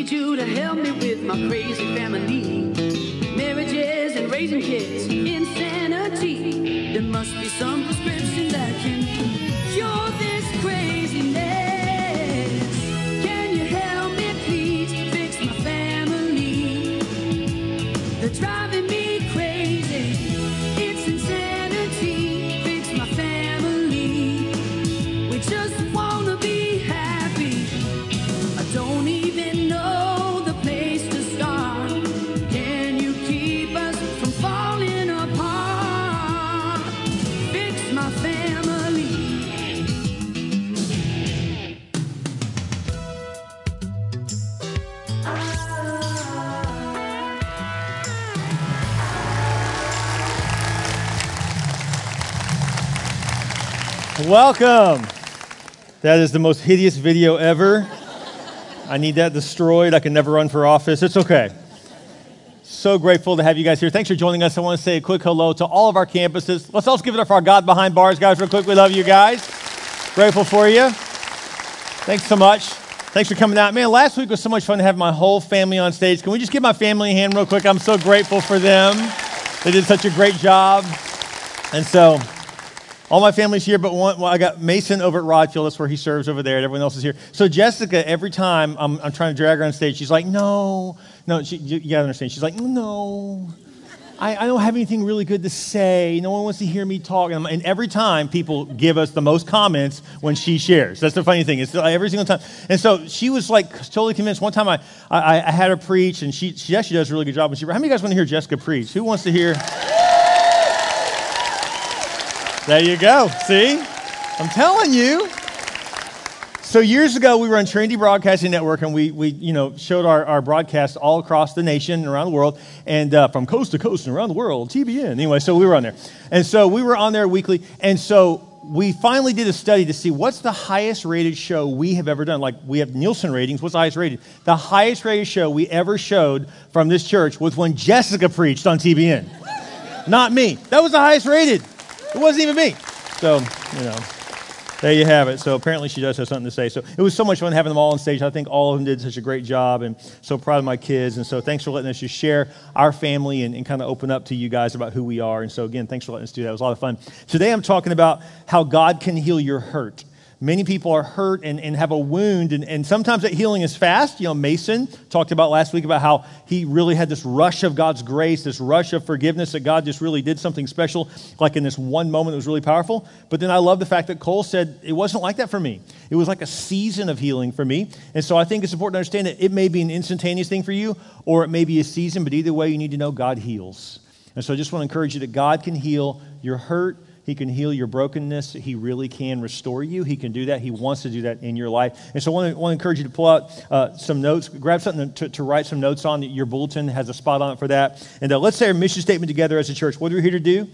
need you to help me with my crazy family. Marriages and raising kids, insanity. There must be some prescription Welcome. That is the most hideous video ever. I need that destroyed. I can never run for office. It's okay. So grateful to have you guys here. Thanks for joining us. I want to say a quick hello to all of our campuses. Let's also give it up for our God behind bars guys, real quick. We love you guys. Grateful for you. Thanks so much. Thanks for coming out. Man, last week was so much fun to have my whole family on stage. Can we just give my family a hand real quick? I'm so grateful for them. They did such a great job. And so, all my family's here, but one, well, I got Mason over at Rodfield. That's where he serves over there, and everyone else is here. So Jessica, every time I'm, I'm trying to drag her on stage, she's like, "No, no." She, you, you gotta understand. She's like, "No, I, I don't have anything really good to say. No one wants to hear me talk." And, and every time, people give us the most comments when she shares. That's the funny thing. It's like every single time. And so she was like totally convinced. One time, I, I, I had her preach, and she, she actually does a really good job. And she, how many of you guys want to hear Jessica preach? Who wants to hear? There you go. See? I'm telling you. So years ago, we were on Trinity Broadcasting Network, and we, we you know, showed our, our broadcast all across the nation and around the world, and uh, from coast to coast and around the world, TBN. Anyway, so we were on there. And so we were on there weekly, and so we finally did a study to see what's the highest rated show we have ever done. Like, we have Nielsen ratings. What's the highest rated? The highest rated show we ever showed from this church was when Jessica preached on TBN. Not me. That was the highest rated. It wasn't even me. So, you know, there you have it. So apparently she does have something to say. So it was so much fun having them all on stage. I think all of them did such a great job and so proud of my kids. And so thanks for letting us just share our family and, and kind of open up to you guys about who we are. And so again, thanks for letting us do that. It was a lot of fun. Today I'm talking about how God can heal your hurt. Many people are hurt and, and have a wound, and, and sometimes that healing is fast. You know, Mason talked about last week about how he really had this rush of God's grace, this rush of forgiveness, that God just really did something special, like in this one moment, it was really powerful. But then I love the fact that Cole said it wasn't like that for me. It was like a season of healing for me. And so I think it's important to understand that it may be an instantaneous thing for you, or it may be a season, but either way, you need to know God heals. And so I just want to encourage you that God can heal your hurt. He can heal your brokenness. He really can restore you. He can do that. He wants to do that in your life. And so I want to, want to encourage you to pull out uh, some notes, grab something to, to write some notes on. Your bulletin has a spot on it for that. And uh, let's say our mission statement together as a church. What are we here to do?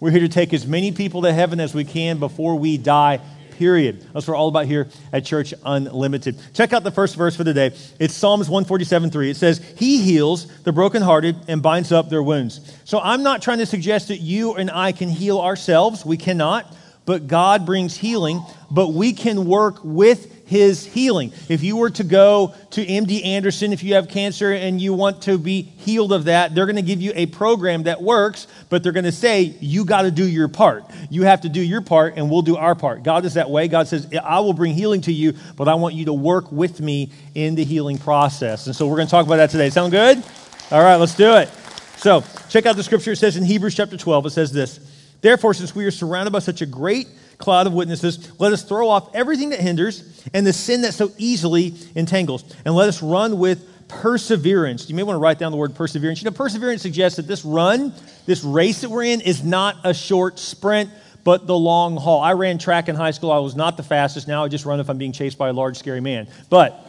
We're here to take as many people to heaven as we can before we die, period. That's what we're all about here at Church Unlimited. Check out the first verse for the day. It's Psalms 147 3. It says, He heals the brokenhearted and binds up their wounds. So I'm not trying to suggest that you and I can heal ourselves. We cannot. But God brings healing, but we can work with his healing. If you were to go to MD Anderson, if you have cancer and you want to be healed of that, they're going to give you a program that works, but they're going to say, you got to do your part. You have to do your part, and we'll do our part. God is that way. God says, I will bring healing to you, but I want you to work with me in the healing process. And so we're going to talk about that today. Sound good? All right, let's do it. So check out the scripture. It says in Hebrews chapter 12, it says this. Therefore, since we are surrounded by such a great cloud of witnesses, let us throw off everything that hinders and the sin that so easily entangles, and let us run with perseverance. You may want to write down the word perseverance. You know, perseverance suggests that this run, this race that we're in, is not a short sprint, but the long haul. I ran track in high school. I was not the fastest. Now I just run if I'm being chased by a large, scary man. But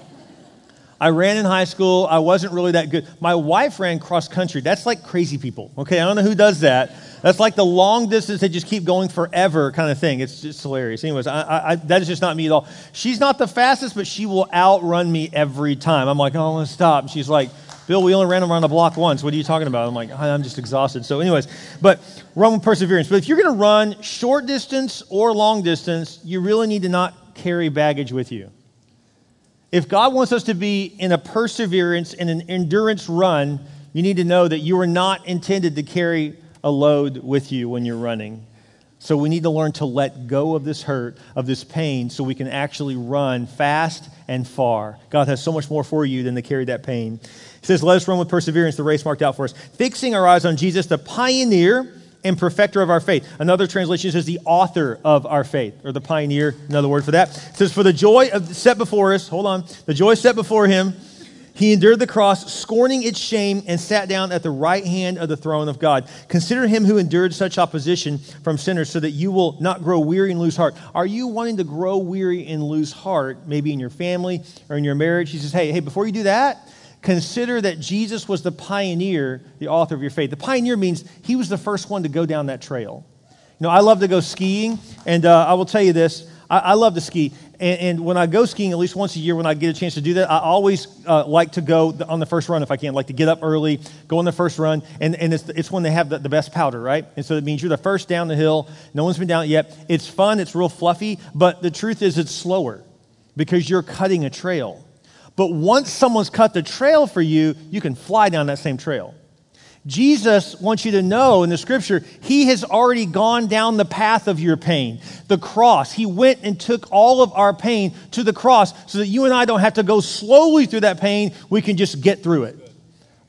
I ran in high school. I wasn't really that good. My wife ran cross country. That's like crazy people. Okay, I don't know who does that. That's like the long distance they just keep going forever kind of thing. It's just hilarious. Anyways, I, I, that is just not me at all. She's not the fastest, but she will outrun me every time. I'm like, oh, to stop. She's like, Bill, we only ran around the block once. What are you talking about? I'm like, I'm just exhausted. So, anyways, but run with perseverance. But if you're going to run short distance or long distance, you really need to not carry baggage with you. If God wants us to be in a perseverance and an endurance run, you need to know that you are not intended to carry a load with you when you're running. So we need to learn to let go of this hurt, of this pain, so we can actually run fast and far. God has so much more for you than to carry that pain. He says, Let us run with perseverance the race marked out for us, fixing our eyes on Jesus, the pioneer and perfecter of our faith. Another translation says the author of our faith, or the pioneer, another word for that. It says, For the joy of, set before us, hold on, the joy set before him, he endured the cross, scorning its shame, and sat down at the right hand of the throne of God. Consider him who endured such opposition from sinners so that you will not grow weary and lose heart. Are you wanting to grow weary and lose heart, maybe in your family or in your marriage? He says, Hey, hey, before you do that, consider that Jesus was the pioneer, the author of your faith. The pioneer means he was the first one to go down that trail. You know, I love to go skiing, and uh, I will tell you this I, I love to ski. And, and, when I go skiing, at least once a year, when I get a chance to do that, I always uh, like to go on the first run if I can, like to get up early, go on the first run. And, and it's, it's when they have the, the best powder, right? And so it means you're the first down the hill. No one's been down yet. It's fun, it's real fluffy, but the truth is it's slower because you're cutting a trail. But once someone's cut the trail for you, you can fly down that same trail. Jesus wants you to know in the scripture, he has already gone down the path of your pain, the cross. He went and took all of our pain to the cross so that you and I don't have to go slowly through that pain. We can just get through it.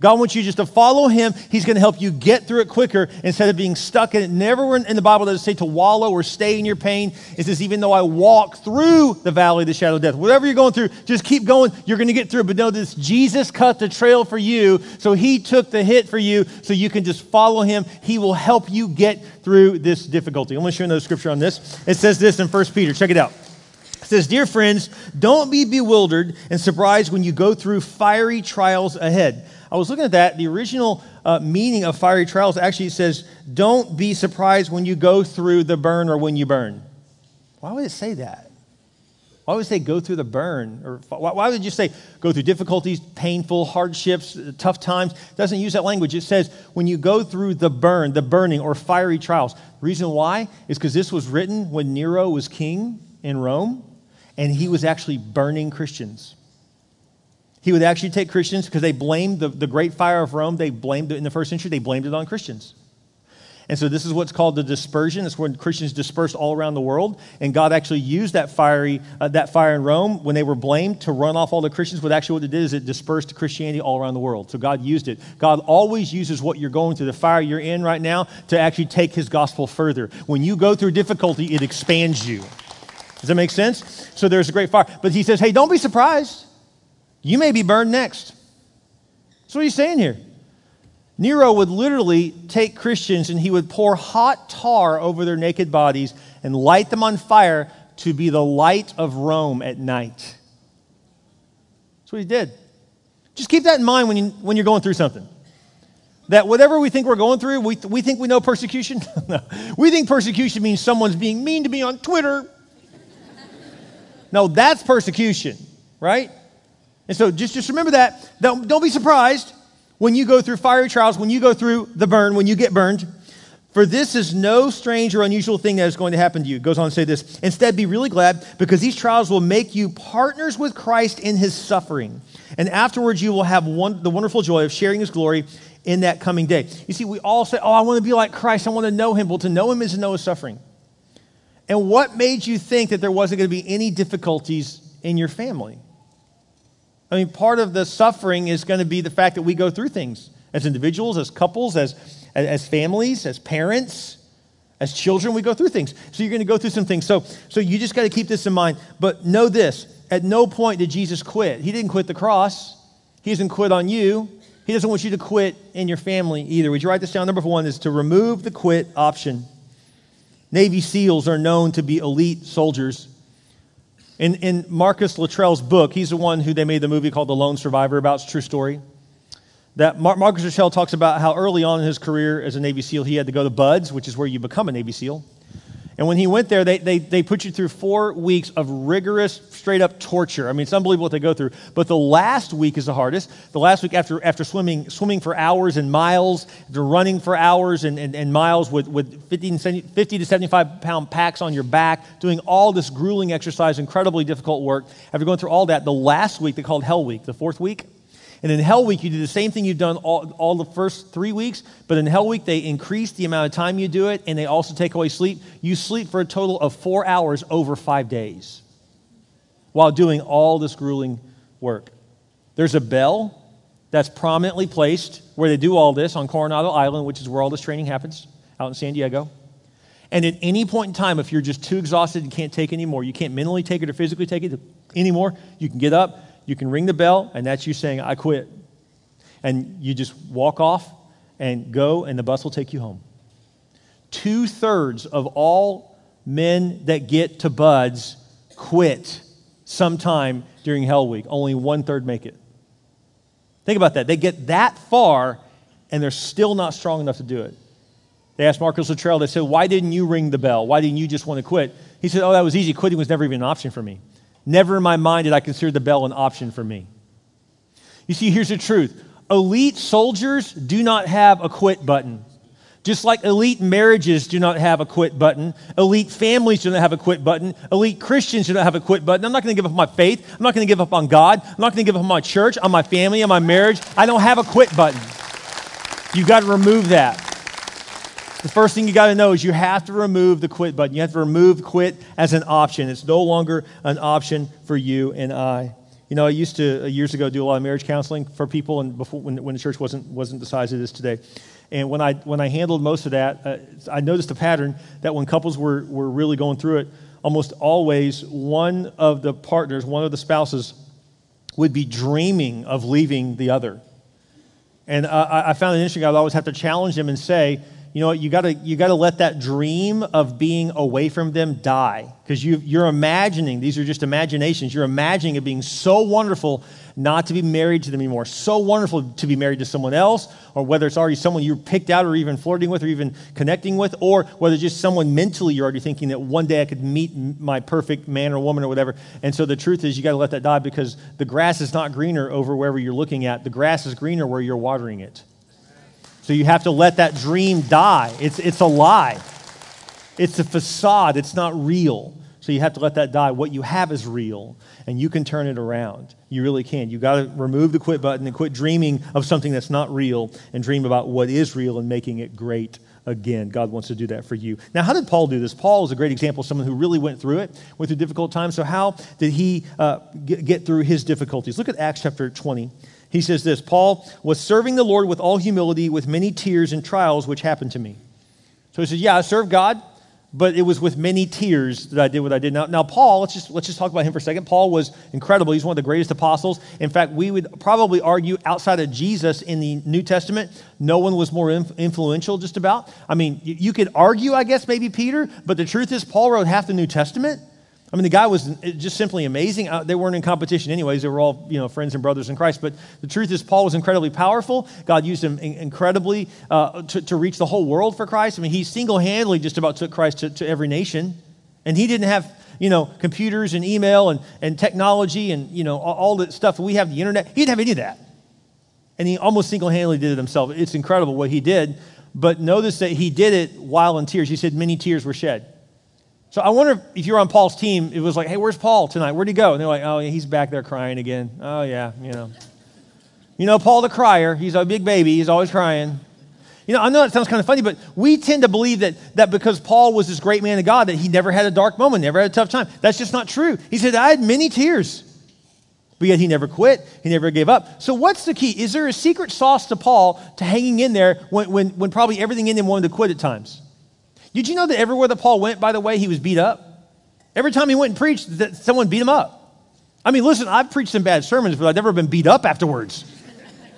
God wants you just to follow him. He's going to help you get through it quicker instead of being stuck in it. Never in the Bible does it say to wallow or stay in your pain. It says, even though I walk through the valley of the shadow of death, whatever you're going through, just keep going. You're going to get through. It. But know this Jesus cut the trail for you. So he took the hit for you so you can just follow him. He will help you get through this difficulty. I'm going to show you another scripture on this. It says this in 1 Peter. Check it out. It says, Dear friends, don't be bewildered and surprised when you go through fiery trials ahead I was looking at that. The original uh, meaning of fiery trials actually says, Don't be surprised when you go through the burn or when you burn. Why would it say that? Why would it say go through the burn? Or why would you say go through difficulties, painful, hardships, tough times? It doesn't use that language. It says when you go through the burn, the burning, or fiery trials. Reason why is because this was written when Nero was king in Rome, and he was actually burning Christians. He would actually take Christians because they blamed the, the great fire of Rome, they blamed it in the first century, they blamed it on Christians. And so this is what's called the dispersion. It's when Christians dispersed all around the world, and God actually used that fiery uh, that fire in Rome when they were blamed to run off all the Christians. What actually what it did is it dispersed Christianity all around the world. So God used it. God always uses what you're going through, the fire you're in right now, to actually take His gospel further. When you go through difficulty, it expands you. Does that make sense? So there's a great fire, but He says, "Hey, don't be surprised." You may be burned next. That's what he's saying here. Nero would literally take Christians and he would pour hot tar over their naked bodies and light them on fire to be the light of Rome at night. That's what he did. Just keep that in mind when, you, when you're going through something. That whatever we think we're going through, we, we think we know persecution. no. We think persecution means someone's being mean to me on Twitter. No, that's persecution, right? And so just, just remember that. Don't, don't be surprised when you go through fiery trials, when you go through the burn, when you get burned. For this is no strange or unusual thing that is going to happen to you. It goes on to say this. Instead, be really glad because these trials will make you partners with Christ in his suffering. And afterwards, you will have one, the wonderful joy of sharing his glory in that coming day. You see, we all say, Oh, I want to be like Christ. I want to know him. Well, to know him is to know his suffering. And what made you think that there wasn't going to be any difficulties in your family? I mean, part of the suffering is going to be the fact that we go through things as individuals, as couples, as, as families, as parents, as children. We go through things. So you're going to go through some things. So, so you just got to keep this in mind. But know this at no point did Jesus quit. He didn't quit the cross, He doesn't quit on you. He doesn't want you to quit in your family either. Would you write this down? Number one is to remove the quit option. Navy SEALs are known to be elite soldiers. In, in Marcus Luttrell's book, he's the one who they made the movie called The Lone Survivor about. It's true story. That Mar- Marcus Luttrell talks about how early on in his career as a Navy SEAL, he had to go to BUD/S, which is where you become a Navy SEAL. And when he went there, they, they, they put you through four weeks of rigorous, straight up torture. I mean, it's unbelievable what they go through. But the last week is the hardest. The last week after, after swimming, swimming for hours and miles, after running for hours and, and, and miles with, with 50, 50 to 75 pound packs on your back, doing all this grueling exercise, incredibly difficult work. After going through all that, the last week, they called Hell Week, the fourth week, and in Hell Week, you do the same thing you've done all, all the first three weeks, but in Hell Week, they increase the amount of time you do it, and they also take away sleep. You sleep for a total of four hours over five days while doing all this grueling work. There's a bell that's prominently placed where they do all this on Coronado Island, which is where all this training happens out in San Diego. And at any point in time, if you're just too exhausted and can't take anymore, you can't mentally take it or physically take it anymore, you can get up, you can ring the bell, and that's you saying, I quit. And you just walk off and go, and the bus will take you home. Two thirds of all men that get to BUD/S quit sometime during Hell Week. Only one third make it. Think about that. They get that far, and they're still not strong enough to do it. They asked Marcus Luttrell, they said, Why didn't you ring the bell? Why didn't you just want to quit? He said, Oh, that was easy. Quitting was never even an option for me. Never in my mind did I consider the bell an option for me. You see, here's the truth elite soldiers do not have a quit button. Just like elite marriages do not have a quit button, elite families do not have a quit button, elite Christians do not have a quit button. I'm not going to give up my faith. I'm not going to give up on God. I'm not going to give up on my church, on my family, on my marriage. I don't have a quit button. You've got to remove that. The first thing you got to know is you have to remove the quit button. You have to remove quit as an option. It's no longer an option for you and I. You know, I used to uh, years ago do a lot of marriage counseling for people, and before when, when the church wasn't wasn't the size it is today. And when I when I handled most of that, uh, I noticed a pattern that when couples were were really going through it, almost always one of the partners, one of the spouses, would be dreaming of leaving the other. And I found it interesting. I'd always have to challenge them and say, you know what, you gotta, you gotta let that dream of being away from them die. Because you, you're imagining, these are just imaginations, you're imagining it being so wonderful not to be married to them anymore. So wonderful to be married to someone else, or whether it's already someone you're picked out or even flirting with or even connecting with, or whether it's just someone mentally you're already thinking that one day I could meet my perfect man or woman or whatever. And so the truth is, you got to let that die because the grass is not greener over wherever you're looking at. The grass is greener where you're watering it. So you have to let that dream die. It's, it's a lie, it's a facade, it's not real. So you have to let that die. What you have is real, and you can turn it around. You really can. You got to remove the quit button and quit dreaming of something that's not real and dream about what is real and making it great again. God wants to do that for you. Now, how did Paul do this? Paul is a great example of someone who really went through it, went through difficult times. So, how did he uh, get, get through his difficulties? Look at Acts chapter 20. He says this Paul was serving the Lord with all humility, with many tears and trials which happened to me. So he says, Yeah, I served God, but it was with many tears that I did what I did. Now, now Paul, let's just, let's just talk about him for a second. Paul was incredible. He's one of the greatest apostles. In fact, we would probably argue outside of Jesus in the New Testament, no one was more inf- influential just about. I mean, you could argue, I guess, maybe Peter, but the truth is, Paul wrote half the New Testament. I mean, the guy was just simply amazing. Uh, they weren't in competition, anyways. They were all, you know, friends and brothers in Christ. But the truth is, Paul was incredibly powerful. God used him incredibly uh, to, to, reach the whole world for Christ. I mean, he single-handedly just about took Christ to, to every nation. And he didn't have, you know, computers and email and, and technology and, you know, all, the stuff we have, the internet. He didn't have any of that. And he almost single-handedly did it himself. It's incredible what he did. But notice that he did it while in tears. He said many tears were shed. So I wonder if you're on Paul's team, it was like, hey, where's Paul tonight? Where'd he go? And they're like, oh, yeah, he's back there crying again. Oh, yeah, you know. You know, Paul the crier, he's a big baby, he's always crying. You know, I know that sounds kind of funny, but we tend to believe that, that because Paul was this great man of God, that he never had a dark moment, never had a tough time. That's just not true. He said, I had many tears, but yet he never quit. He never gave up. So, what's the key? Is there a secret sauce to Paul to hanging in there when, when, when probably everything in him wanted to quit at times? Did you know that everywhere that Paul went, by the way, he was beat up? Every time he went and preached, that someone beat him up. I mean, listen, I've preached some bad sermons, but I've never been beat up afterwards.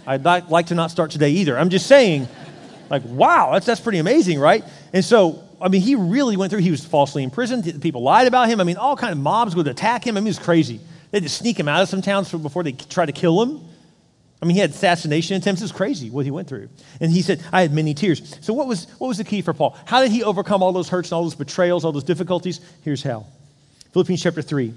I'd like to not start today either. I'm just saying, like, wow, that's, that's pretty amazing, right? And so, I mean, he really went through, he was falsely imprisoned. People lied about him. I mean, all kind of mobs would attack him. I mean, it was crazy. They had to sneak him out of some towns before they tried to kill him. I mean, he had assassination attempts. It was crazy what he went through. And he said, I had many tears. So, what was, what was the key for Paul? How did he overcome all those hurts and all those betrayals, all those difficulties? Here's how Philippians chapter 3.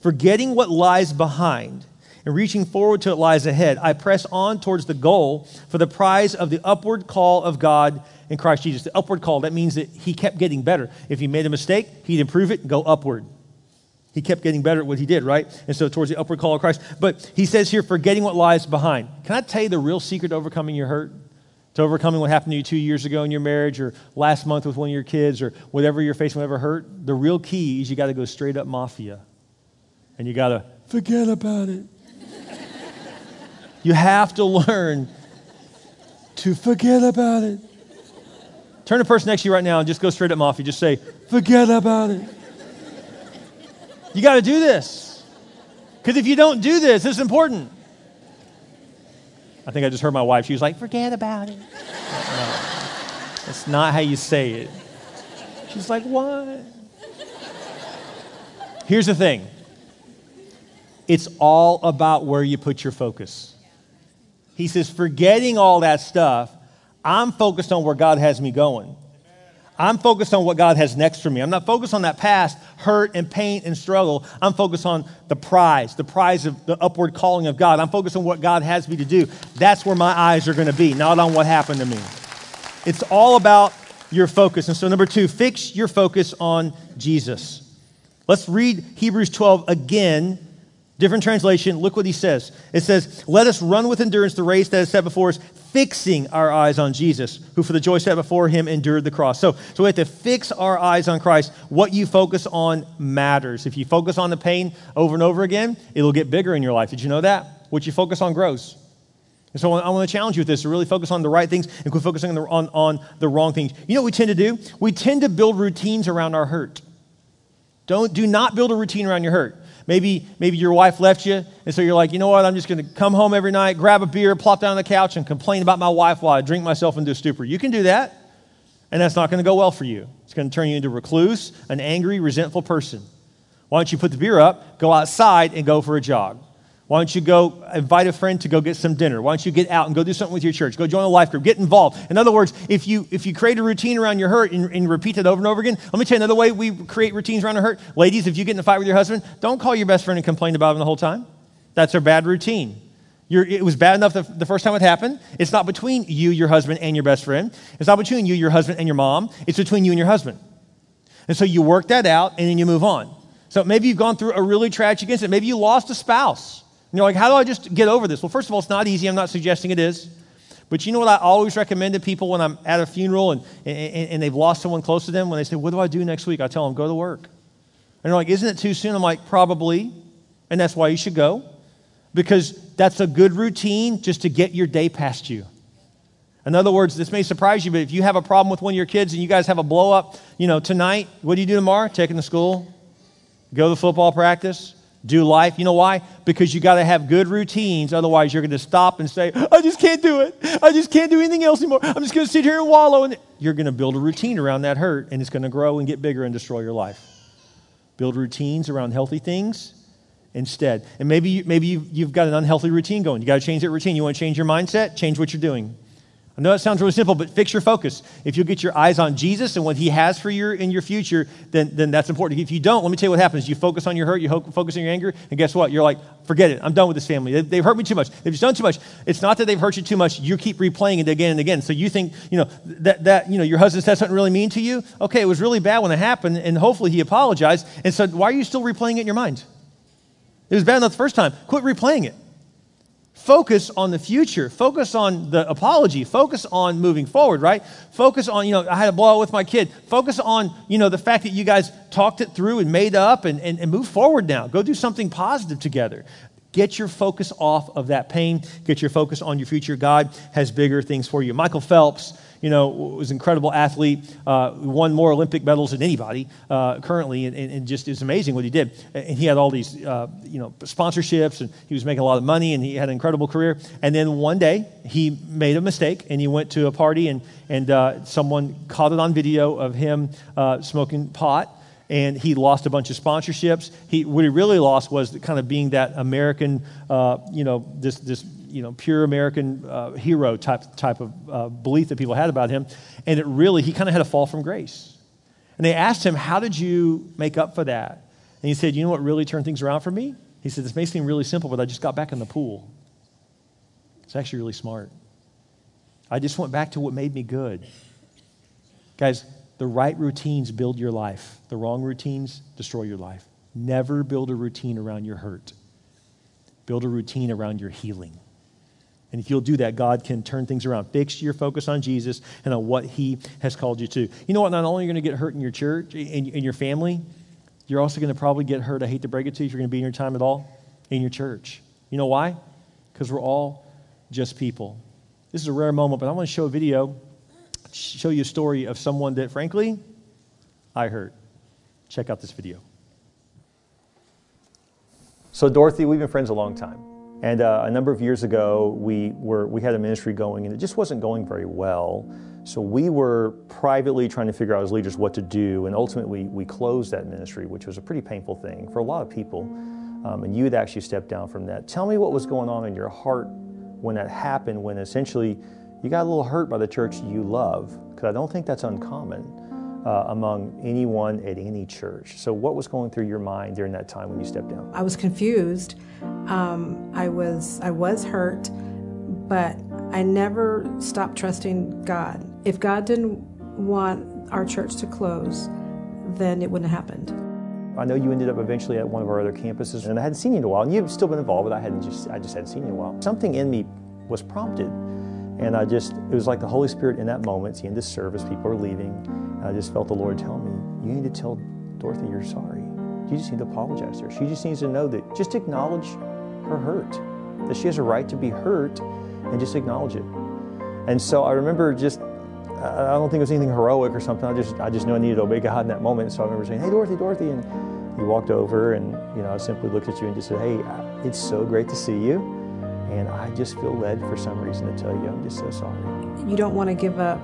Forgetting what lies behind and reaching forward to what lies ahead, I press on towards the goal for the prize of the upward call of God in Christ Jesus. The upward call, that means that he kept getting better. If he made a mistake, he'd improve it and go upward. He kept getting better at what he did, right? And so towards the upward call of Christ. But he says here, forgetting what lies behind. Can I tell you the real secret to overcoming your hurt? To overcoming what happened to you two years ago in your marriage or last month with one of your kids or whatever you're facing, whatever hurt? The real key is you got to go straight up mafia. And you got to forget about it. you have to learn to forget about it. Turn the person next to you right now and just go straight up mafia. Just say, forget about it. You got to do this. Because if you don't do this, it's important. I think I just heard my wife. She was like, forget about it. No, that's not how you say it. She's like, what? Here's the thing it's all about where you put your focus. He says, forgetting all that stuff, I'm focused on where God has me going. I'm focused on what God has next for me. I'm not focused on that past hurt and pain and struggle. I'm focused on the prize, the prize of the upward calling of God. I'm focused on what God has me to do. That's where my eyes are going to be, not on what happened to me. It's all about your focus. And so, number two, fix your focus on Jesus. Let's read Hebrews 12 again Different translation, look what he says. It says, Let us run with endurance the race that is set before us, fixing our eyes on Jesus, who for the joy set before him endured the cross. So, so we have to fix our eyes on Christ. What you focus on matters. If you focus on the pain over and over again, it'll get bigger in your life. Did you know that? What you focus on grows. And so I want to challenge you with this to really focus on the right things and quit focusing on the, on, on the wrong things. You know what we tend to do? We tend to build routines around our hurt. Don't, do not build a routine around your hurt. Maybe, maybe your wife left you, and so you're like, you know what? I'm just going to come home every night, grab a beer, plop down on the couch, and complain about my wife while I drink myself into a stupor. You can do that, and that's not going to go well for you. It's going to turn you into a recluse, an angry, resentful person. Why don't you put the beer up, go outside, and go for a jog? Why don't you go invite a friend to go get some dinner? Why don't you get out and go do something with your church? Go join a life group. Get involved. In other words, if you if you create a routine around your hurt and, and repeat it over and over again, let me tell you another way we create routines around our hurt. Ladies, if you get in a fight with your husband, don't call your best friend and complain about him the whole time. That's a bad routine. You're, it was bad enough the, the first time it happened. It's not between you, your husband, and your best friend. It's not between you, your husband, and your mom. It's between you and your husband. And so you work that out and then you move on. So maybe you've gone through a really tragic incident. Maybe you lost a spouse. You're like, how do I just get over this? Well, first of all, it's not easy. I'm not suggesting it is. But you know what I always recommend to people when I'm at a funeral and, and, and they've lost someone close to them? When they say, What do I do next week? I tell them, Go to work. And they're like, Isn't it too soon? I'm like, Probably. And that's why you should go. Because that's a good routine just to get your day past you. In other words, this may surprise you, but if you have a problem with one of your kids and you guys have a blow up, you know, tonight, what do you do tomorrow? Take them to school, go to football practice, do life. You know why? Because you got to have good routines. Otherwise, you're going to stop and say, I just can't do it. I just can't do anything else anymore. I'm just going to sit here and wallow. And you're going to build a routine around that hurt, and it's going to grow and get bigger and destroy your life. Build routines around healthy things instead. And maybe, maybe you've, you've got an unhealthy routine going. You got to change that routine. You want to change your mindset? Change what you're doing. I know that sounds really simple, but fix your focus. If you get your eyes on Jesus and what he has for you in your future, then, then that's important. If you don't, let me tell you what happens. You focus on your hurt, you focus on your anger, and guess what? You're like, forget it. I'm done with this family. They, have hurt me too much. They've done too much. It's not that they've hurt you too much. You keep replaying it again and again. So you think, you know, that, that you know, your husband said something really mean to you. Okay, it was really bad when it happened, and hopefully he apologized. And so why are you still replaying it in your mind? It was bad enough the first time. Quit replaying it. Focus on the future. Focus on the apology. Focus on moving forward, right? Focus on, you know, I had a blowout with my kid. Focus on, you know, the fact that you guys talked it through and made up and, and, and move forward now. Go do something positive together. Get your focus off of that pain. Get your focus on your future. God has bigger things for you. Michael Phelps, you know, was an incredible athlete, uh, won more Olympic medals than anybody uh, currently, and, and, just is amazing what he did. And he had all these, uh, you know, sponsorships, and he was making a lot of money, and he had an incredible career. And then one day, he made a mistake, and he went to a party, and, and uh, someone caught it on video of him uh, smoking pot and he lost a bunch of sponsorships. He, what he really lost was kind of being that American, uh, you know, this, this you know, pure American uh, hero type, type of uh, belief that people had about him. And it really, he kind of had a fall from grace. And they asked him, How did you make up for that? And he said, You know what really turned things around for me? He said, This may seem really simple, but I just got back in the pool. It's actually really smart. I just went back to what made me good. Guys, the right routines build your life, the wrong routines destroy your life. Never build a routine around your hurt, build a routine around your healing. And if you'll do that, God can turn things around. Fix your focus on Jesus and on what He has called you to. You know what? Not only are you going to get hurt in your church, in, in your family, you're also going to probably get hurt. I hate to break it to you if you're going to be in your time at all in your church. You know why? Because we're all just people. This is a rare moment, but I want to show a video, show you a story of someone that, frankly, I hurt. Check out this video. So, Dorothy, we've been friends a long time. And uh, a number of years ago, we, were, we had a ministry going, and it just wasn't going very well. So we were privately trying to figure out as leaders what to do, and ultimately we closed that ministry, which was a pretty painful thing for a lot of people. Um, and you had actually stepped down from that. Tell me what was going on in your heart when that happened, when essentially you got a little hurt by the church you love, because I don't think that's uncommon uh, among anyone at any church. So, what was going through your mind during that time when you stepped down? I was confused. Um, I was I was hurt, but I never stopped trusting God. If God didn't want our church to close, then it wouldn't have happened. I know you ended up eventually at one of our other campuses, and I hadn't seen you in a while. And you've still been involved, but I hadn't just I just hadn't seen you in a while. Something in me was prompted, and I just it was like the Holy Spirit in that moment. End of service, people are leaving, I just felt the Lord tell me, you need to tell Dorothy you're sorry. You just need to apologize to her. She just needs to know that just acknowledge her hurt, that she has a right to be hurt and just acknowledge it. And so I remember just, I don't think it was anything heroic or something. I just, I just knew I needed to obey God in that moment. So I remember saying, hey, Dorothy, Dorothy. And you walked over and, you know, I simply looked at you and just said, hey, it's so great to see you. And I just feel led for some reason to tell you I'm just so sorry. You don't want to give up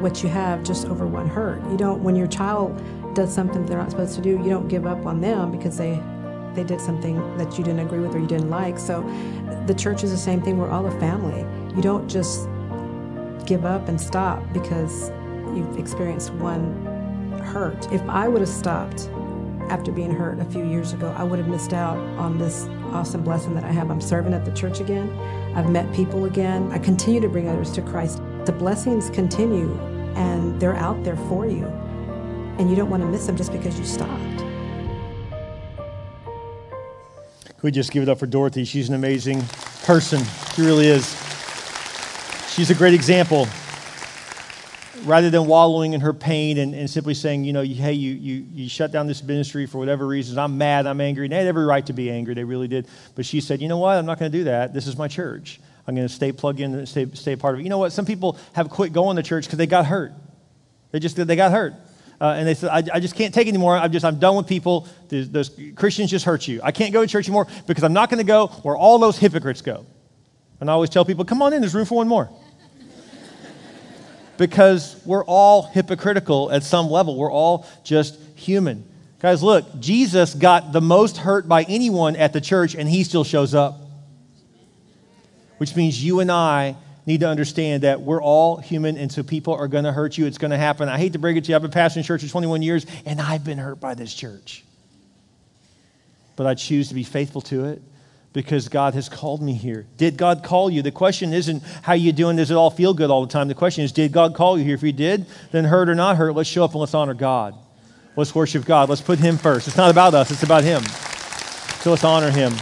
what you have just over one hurt. You don't, when your child does something they're not supposed to do, you don't give up on them because they they did something that you didn't agree with or you didn't like. So the church is the same thing. We're all a family. You don't just give up and stop because you've experienced one hurt. If I would have stopped after being hurt a few years ago, I would have missed out on this awesome blessing that I have. I'm serving at the church again. I've met people again. I continue to bring others to Christ. The blessings continue and they're out there for you. And you don't want to miss them just because you stopped. We just give it up for Dorothy? She's an amazing person. She really is. She's a great example. Rather than wallowing in her pain and, and simply saying, you know, hey, you, you, you shut down this ministry for whatever reasons, I'm mad, I'm angry. And they had every right to be angry, they really did. But she said, you know what, I'm not going to do that. This is my church. I'm going to stay plugged in and stay, stay part of it. You know what? Some people have quit going to church because they got hurt. They just they got hurt. Uh, and they said, I, I, just can't take anymore. I'm just, I'm done with people. Those, those Christians just hurt you. I can't go to church anymore because I'm not going to go where all those hypocrites go. And I always tell people, come on in, there's room for one more. Because we're all hypocritical at some level. We're all just human. Guys, look, Jesus got the most hurt by anyone at the church, and he still shows up which means you and I need to understand that we're all human, and so people are going to hurt you. It's going to happen. I hate to break it to you. I've been pastoring church for 21 years, and I've been hurt by this church. But I choose to be faithful to it because God has called me here. Did God call you? The question isn't how you doing, does it all feel good all the time? The question is, did God call you here? If he did, then hurt or not hurt, let's show up and let's honor God. Let's worship God. Let's put him first. It's not about us, it's about him. So let's honor him.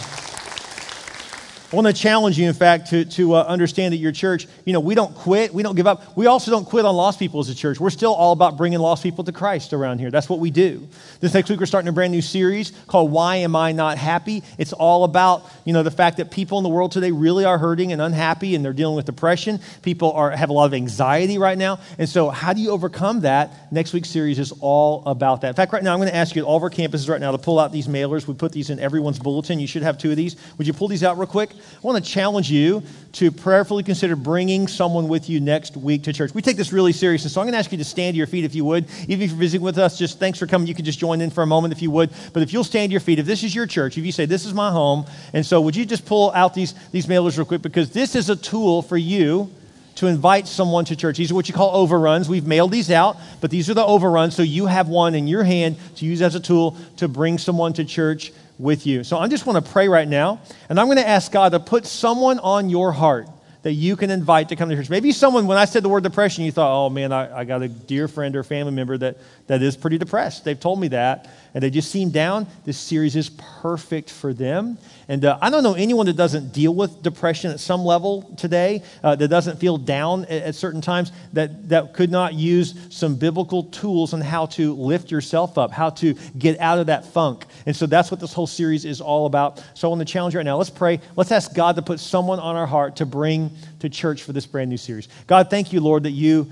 I want to challenge you, in fact, to, to uh, understand that your church, you know, we don't quit, we don't give up. We also don't quit on lost people as a church. We're still all about bringing lost people to Christ around here. That's what we do. This next week, we're starting a brand new series called Why Am I Not Happy? It's all about, you know, the fact that people in the world today really are hurting and unhappy and they're dealing with depression. People are, have a lot of anxiety right now. And so, how do you overcome that? Next week's series is all about that. In fact, right now, I'm going to ask you at all of our campuses right now to pull out these mailers. We put these in everyone's bulletin. You should have two of these. Would you pull these out real quick? I want to challenge you to prayerfully consider bringing someone with you next week to church. We take this really serious, and so I'm going to ask you to stand to your feet if you would. Even if you're visiting with us, just thanks for coming. You can just join in for a moment if you would. But if you'll stand to your feet, if this is your church, if you say, This is my home, and so would you just pull out these, these mailers real quick? Because this is a tool for you to invite someone to church. These are what you call overruns. We've mailed these out, but these are the overruns. So you have one in your hand to use as a tool to bring someone to church with you. So I just want to pray right now, and I'm going to ask God to put someone on your heart that you can invite to come to church. Maybe someone, when I said the word depression, you thought, oh man, I, I got a dear friend or family member that, that is pretty depressed. They've told me that, and they just seem down. This series is perfect for them. And uh, I don't know anyone that doesn't deal with depression at some level today, uh, that doesn't feel down at, at, certain times, that, that could not use some biblical tools on how to lift yourself up, how to get out of that funk. And so that's what this whole series is all about. So I want to challenge you right now. Let's pray. Let's ask God to put someone on our heart to bring to church for this brand new series. God, thank you, Lord, that you,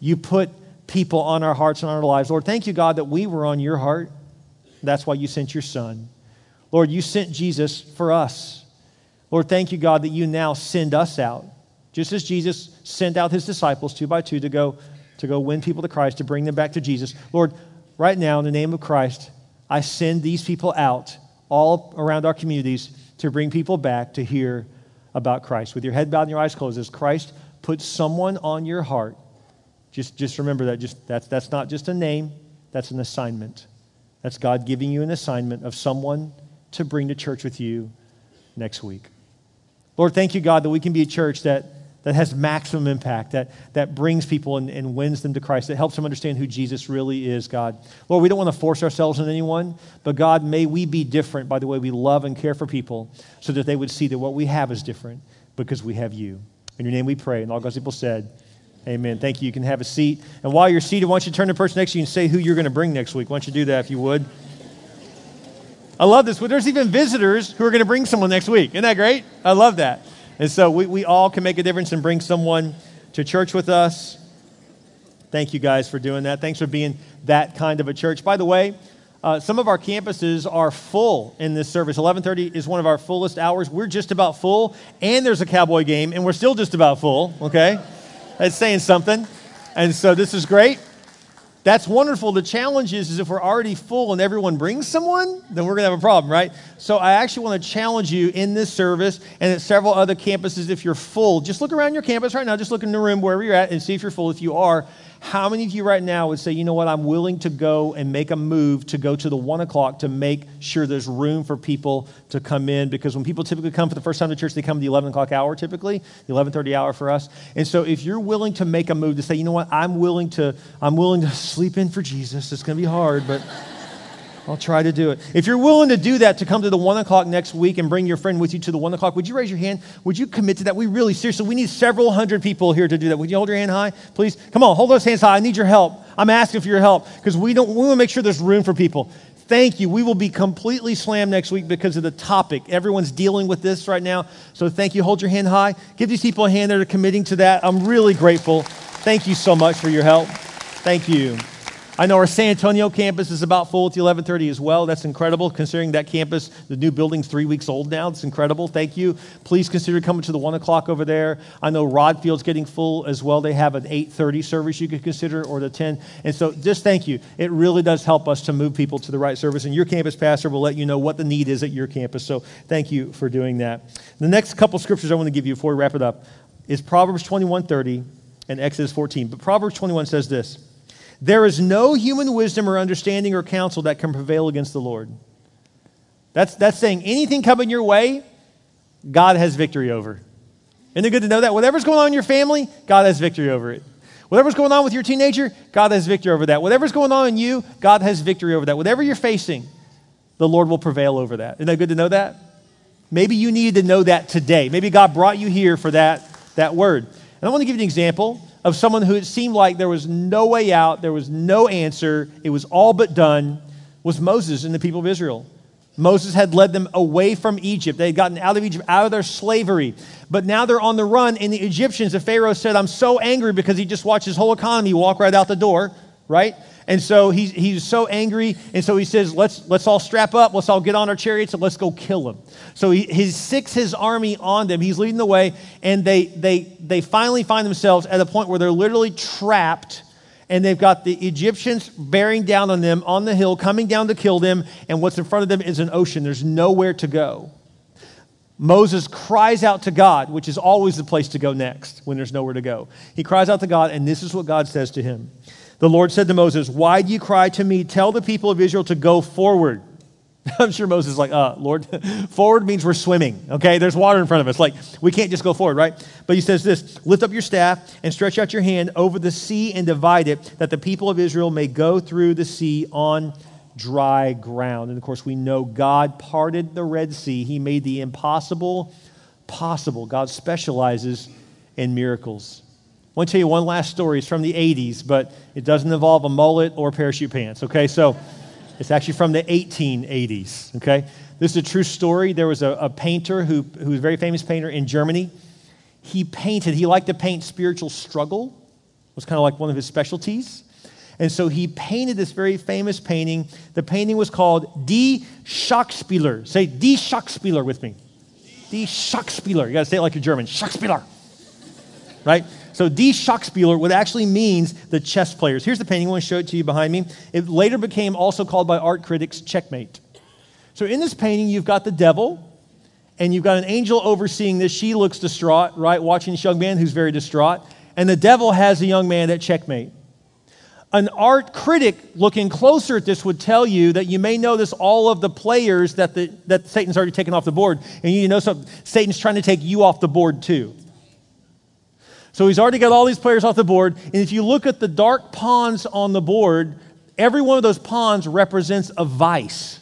you put people on our hearts and on our lives. Lord, thank you, God, that we were on your heart. That's why you sent your son. Lord, you sent Jesus for us. Lord, thank you, God, that you now send us out. Just as Jesus sent out his disciples two by two to go, to go win people to Christ, to bring them back to Jesus. Lord, right now, in the name of Christ, I send these people out all around our communities to bring people back to hear about Christ. With your head bowed and your eyes closed, as Christ puts someone on your heart, just, just remember that. Just, that's, that's not just a name, that's an assignment. That's God giving you an assignment of someone to bring to church with you next week. Lord, thank you, God, that we can be a church that, that has maximum impact, that, that brings people and, and wins them to Christ, that helps them understand who Jesus really is, God. Lord, we don't want to force ourselves on anyone, but God, may we be different by the way we love and care for people so that they would see that what we have is different because we have you. In your name we pray. And all God's people said, Amen. Thank you. You can have a seat. And while you're seated, why don't you turn to the person next to you and say who you're going to bring next week? Why don't you do that if you would? I love this. There's even visitors who are going to bring someone next week. Isn't that great? I love that. And so we, we all can make a difference and bring someone to church with us. Thank you guys for doing that. Thanks for being that kind of a church. By the way, uh, some of our campuses are full in this service. 11:30 is one of our fullest hours. We're just about full, and there's a Cowboy game, and we're still just about full. Okay, that's saying something. And so this is great. That's wonderful. The challenge is, is if we're already full and everyone brings someone, then we're going to have a problem, right? So I actually want to challenge you in this service and at several other campuses. If you're full, just look around your campus right now. Just look in the room wherever you're at and see if you're full. If you are, how many of you right now would say, you know what, I'm willing to go and make a move to go to the one o'clock to make sure there's room for people to come in? Because when people typically come for the first time to church, they come the 11 o'clock hour typically, the 11:30 hour for us. And so if you're willing to make a move to say, you know what, I'm willing to, I'm willing to sleep in for Jesus. It's going to be hard, but. I'll try to do it. If you're willing to do that, to come to the one o'clock next week and bring your friend with you to the one o'clock, would you raise your hand? Would you commit to that? We really, seriously, we need several hundred people here to do that. Would you hold your hand high, please? Come on, hold those hands high. I need your help. I'm asking for your help because we don't. We want to make sure there's room for people. Thank you. We will be completely slammed next week because of the topic. Everyone's dealing with this right now. So thank you. Hold your hand high. Give these people a hand that are committing to that. I'm really grateful. Thank you so much for your help. Thank you. I know our San Antonio campus is about full at the 11:30 as well. That's incredible, considering that campus, the new building's three weeks old now. It's incredible. Thank you. Please consider coming to the one o'clock over there. I know Rodfield's getting full as well. They have an 8:30 service you could consider, or the 10. And so, just thank you. It really does help us to move people to the right service. And your campus pastor will let you know what the need is at your campus. So, thank you for doing that. The next couple scriptures I want to give you before we wrap it up is Proverbs 21:30 and Exodus 14. But Proverbs 21 says this. There is no human wisdom or understanding or counsel that can prevail against the Lord. That's, that's saying anything coming your way, God has victory over. Isn't it good to know that? Whatever's going on in your family, God has victory over it. Whatever's going on with your teenager, God has victory over that. Whatever's going on in you, God has victory over that. Whatever you're facing, the Lord will prevail over that. Isn't that good to know that? Maybe you needed to know that today. Maybe God brought you here for that, that word. And I want to give you an example of someone who it seemed like there was no way out, there was no answer, it was all but done, was Moses and the people of Israel. Moses had led them away from Egypt. They had gotten out of Egypt, out of their slavery. But now they're on the run, and the Egyptians, the Pharaoh said, I'm so angry because he just watched his whole economy walk right out the door. Right? And so he's, he's so angry, and so he says, let's, let's all strap up, let's all get on our chariots, and let's go kill him. So he, he sics his army on them, he's leading the way, and they, they, they finally find themselves at a point where they're literally trapped, and they've got the Egyptians bearing down on them on the hill, coming down to kill them, and what's in front of them is an ocean. There's nowhere to go. Moses cries out to God, which is always the place to go next when there's nowhere to go. He cries out to God, and this is what God says to him. The Lord said to Moses, Why do you cry to me? Tell the people of Israel to go forward. I'm sure Moses is like, uh, Lord, forward means we're swimming, okay? There's water in front of us. Like, we can't just go forward, right? But he says this Lift up your staff and stretch out your hand over the sea and divide it, that the people of Israel may go through the sea on dry ground. And of course, we know God parted the Red Sea, He made the impossible possible. God specializes in miracles. I want to tell you one last story. It's from the 80s, but it doesn't involve a mullet or parachute pants, okay? So it's actually from the 1880s, okay? This is a true story. There was a, a painter who, who was a very famous painter in Germany. He painted, he liked to paint spiritual struggle, it was kind of like one of his specialties. And so he painted this very famous painting. The painting was called Die Schachspieler. Say Die Schachspieler with me. Die Schachspieler. You got to say it like you're German. Schachspieler. Right? So Die Schachspieler, what actually means the chess players. Here's the painting. I want to show it to you behind me. It later became also called by art critics checkmate. So in this painting, you've got the devil, and you've got an angel overseeing this. She looks distraught, right? Watching this young man who's very distraught. And the devil has a young man at checkmate. An art critic looking closer at this would tell you that you may notice all of the players that, the, that Satan's already taken off the board. And you know something, Satan's trying to take you off the board too. So he's already got all these players off the board. And if you look at the dark pawns on the board, every one of those pawns represents a vice.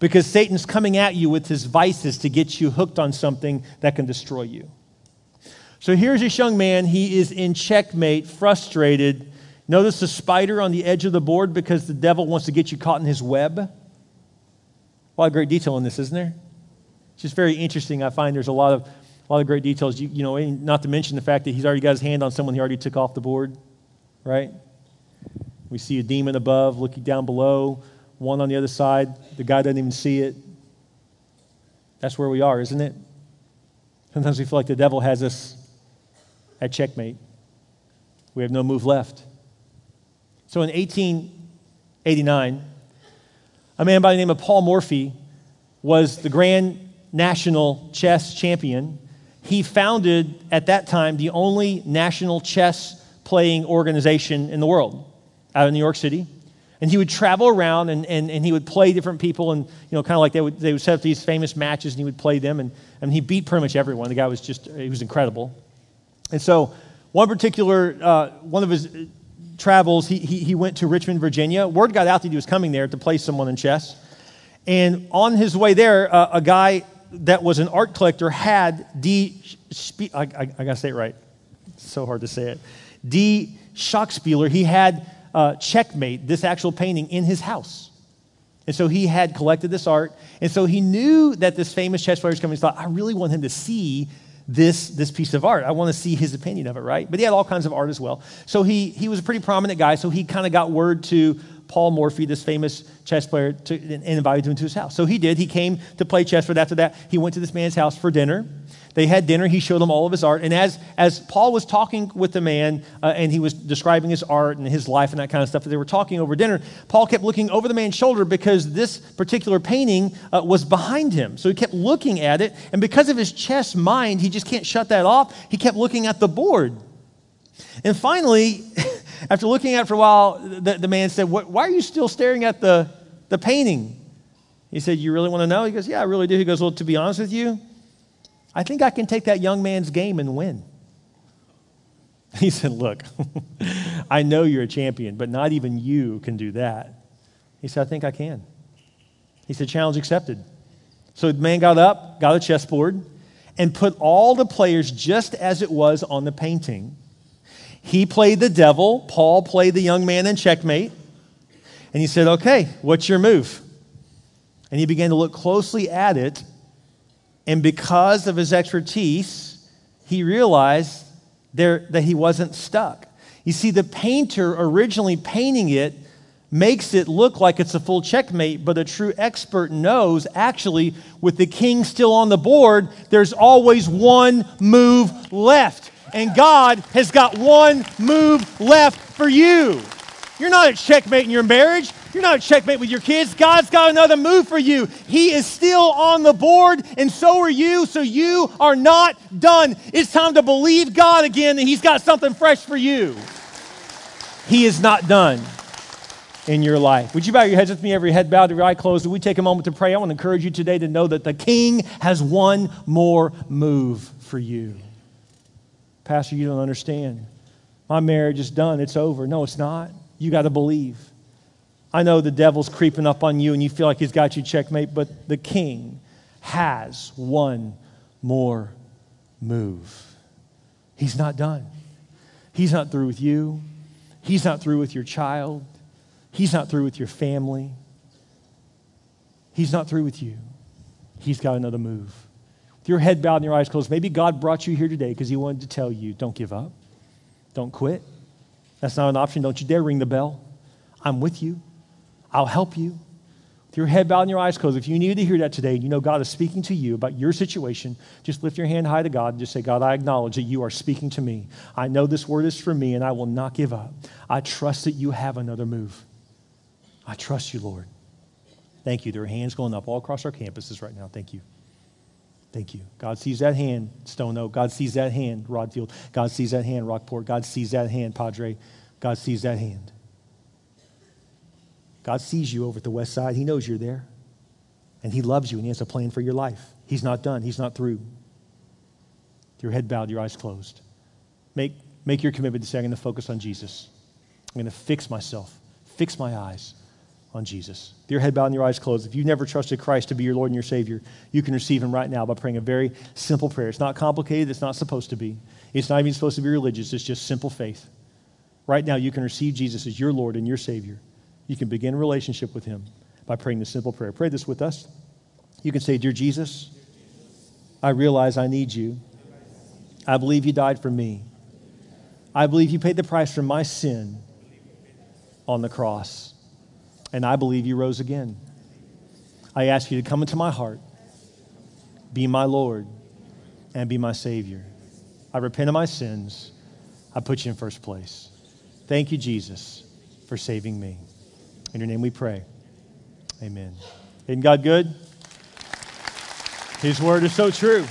Because Satan's coming at you with his vices to get you hooked on something that can destroy you. So here's this young man. He is in checkmate, frustrated Notice the spider on the edge of the board because the devil wants to get you caught in his web. A lot of great detail in this, isn't there? It's just very interesting. I find there's a lot of, lot of great details. You, you know, not to mention the fact that he's already got his hand on someone he already took off the board, right? We see a demon above looking down below, one on the other side. The guy doesn't even see it. That's where we are, isn't it? Sometimes we feel like the devil has us at checkmate. We have no move left. So in 1889, a man by the name of Paul Morphy was the grand national chess champion. He founded, at that time, the only national chess playing organization in the world out of New York City. And he would travel around and, and, and he would play different people, and, you know, kind of like they would, they would set up these famous matches and he would play them. And, and he beat pretty much everyone. The guy was just, he was incredible. And so, one particular, uh, one of his travels, he, he, he went to Richmond, Virginia. Word got out that he was coming there to play someone in chess. And on his way there, uh, a guy that was an art collector had D. I, I, I got to say it right. It's so hard to say it. D. Schachspieler, he had uh, Checkmate, this actual painting, in his house. And so he had collected this art. And so he knew that this famous chess player was coming. He thought, I really want him to see this, this piece of art. I want to see his opinion of it, right? But he had all kinds of art as well. So he, he was a pretty prominent guy, so he kind of got word to Paul Morphy, this famous chess player, to, and invited him to his house. So he did. He came to play chess, but after that, he went to this man's house for dinner. They had dinner. He showed them all of his art. And as, as Paul was talking with the man uh, and he was describing his art and his life and that kind of stuff, they were talking over dinner, Paul kept looking over the man's shoulder because this particular painting uh, was behind him. So he kept looking at it. And because of his chess mind, he just can't shut that off. He kept looking at the board. And finally, after looking at it for a while, the, the man said, Why are you still staring at the, the painting? He said, You really want to know? He goes, Yeah, I really do. He goes, Well, to be honest with you, I think I can take that young man's game and win. He said, Look, I know you're a champion, but not even you can do that. He said, I think I can. He said, Challenge accepted. So the man got up, got a chessboard, and put all the players just as it was on the painting. He played the devil, Paul played the young man in checkmate. And he said, Okay, what's your move? And he began to look closely at it and because of his expertise, he realized there, that he wasn't stuck. You see, the painter originally painting it makes it look like it's a full checkmate, but a true expert knows actually, with the king still on the board, there's always one move left. And God has got one move left for you. You're not at checkmate in your marriage. You're not at checkmate with your kids. God's got another move for you. He is still on the board, and so are you, so you are not done. It's time to believe God again that He's got something fresh for you. He is not done in your life. Would you bow your heads with me, every head bowed, every eye closed? Would we take a moment to pray? I want to encourage you today to know that the King has one more move for you. Pastor, you don't understand. My marriage is done, it's over. No, it's not. You got to believe. I know the devil's creeping up on you and you feel like he's got you checkmate, but the king has one more move. He's not done. He's not through with you. He's not through with your child. He's not through with your family. He's not through with you. He's got another move. With your head bowed and your eyes closed, maybe God brought you here today because He wanted to tell you don't give up, don't quit. That's not an option. Don't you dare ring the bell. I'm with you. I'll help you. With your head bowed and your eyes closed, if you needed to hear that today you know God is speaking to you about your situation, just lift your hand high to God and just say, God, I acknowledge that you are speaking to me. I know this word is for me and I will not give up. I trust that you have another move. I trust you, Lord. Thank you. There are hands going up all across our campuses right now. Thank you. Thank you. God sees that hand, Stone Oak. God sees that hand, Rodfield. God sees that hand, Rockport. God sees that hand, Padre. God sees that hand. God sees you over at the west side. He knows you're there. And He loves you and He has a plan for your life. He's not done, He's not through. Your head bowed, your eyes closed. Make, make your commitment to say, I'm going to focus on Jesus. I'm going to fix myself, fix my eyes on Jesus. With your head bowed and your eyes closed, if you've never trusted Christ to be your Lord and your Savior, you can receive Him right now by praying a very simple prayer. It's not complicated, it's not supposed to be. It's not even supposed to be religious, it's just simple faith. Right now, you can receive Jesus as your Lord and your Savior. You can begin a relationship with Him by praying this simple prayer. Pray this with us. You can say, Dear Jesus, I realize I need you. I believe you died for me. I believe you paid the price for my sin on the cross. And I believe you rose again. I ask you to come into my heart, be my Lord, and be my Savior. I repent of my sins. I put you in first place. Thank you, Jesus, for saving me. In your name we pray. Amen. Isn't God good? His word is so true.